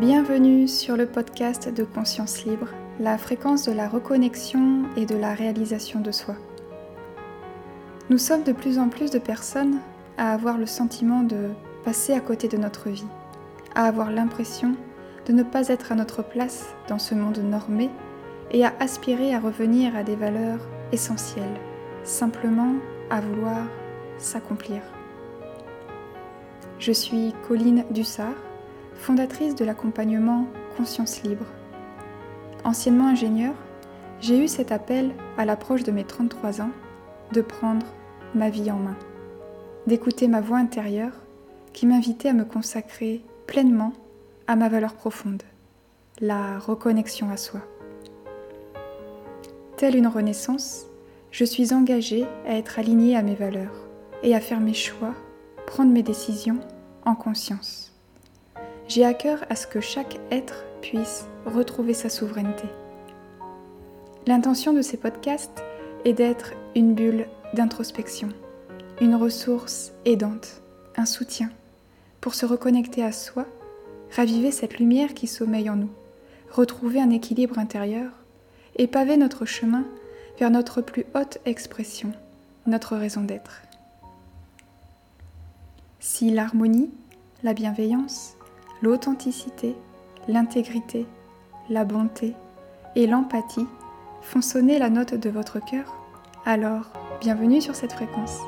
Bienvenue sur le podcast de Conscience Libre, la fréquence de la reconnexion et de la réalisation de soi. Nous sommes de plus en plus de personnes à avoir le sentiment de passer à côté de notre vie, à avoir l'impression de ne pas être à notre place dans ce monde normé et à aspirer à revenir à des valeurs essentielles, simplement à vouloir s'accomplir. Je suis Colline Dussard fondatrice de l'accompagnement Conscience Libre. Anciennement ingénieure, j'ai eu cet appel à l'approche de mes 33 ans de prendre ma vie en main, d'écouter ma voix intérieure qui m'invitait à me consacrer pleinement à ma valeur profonde, la reconnexion à soi. Telle une renaissance, je suis engagée à être alignée à mes valeurs et à faire mes choix, prendre mes décisions en conscience j'ai à cœur à ce que chaque être puisse retrouver sa souveraineté. L'intention de ces podcasts est d'être une bulle d'introspection, une ressource aidante, un soutien pour se reconnecter à soi, raviver cette lumière qui sommeille en nous, retrouver un équilibre intérieur et paver notre chemin vers notre plus haute expression, notre raison d'être. Si l'harmonie, la bienveillance, l'authenticité, l'intégrité, la bonté et l'empathie font sonner la note de votre cœur, alors bienvenue sur cette fréquence.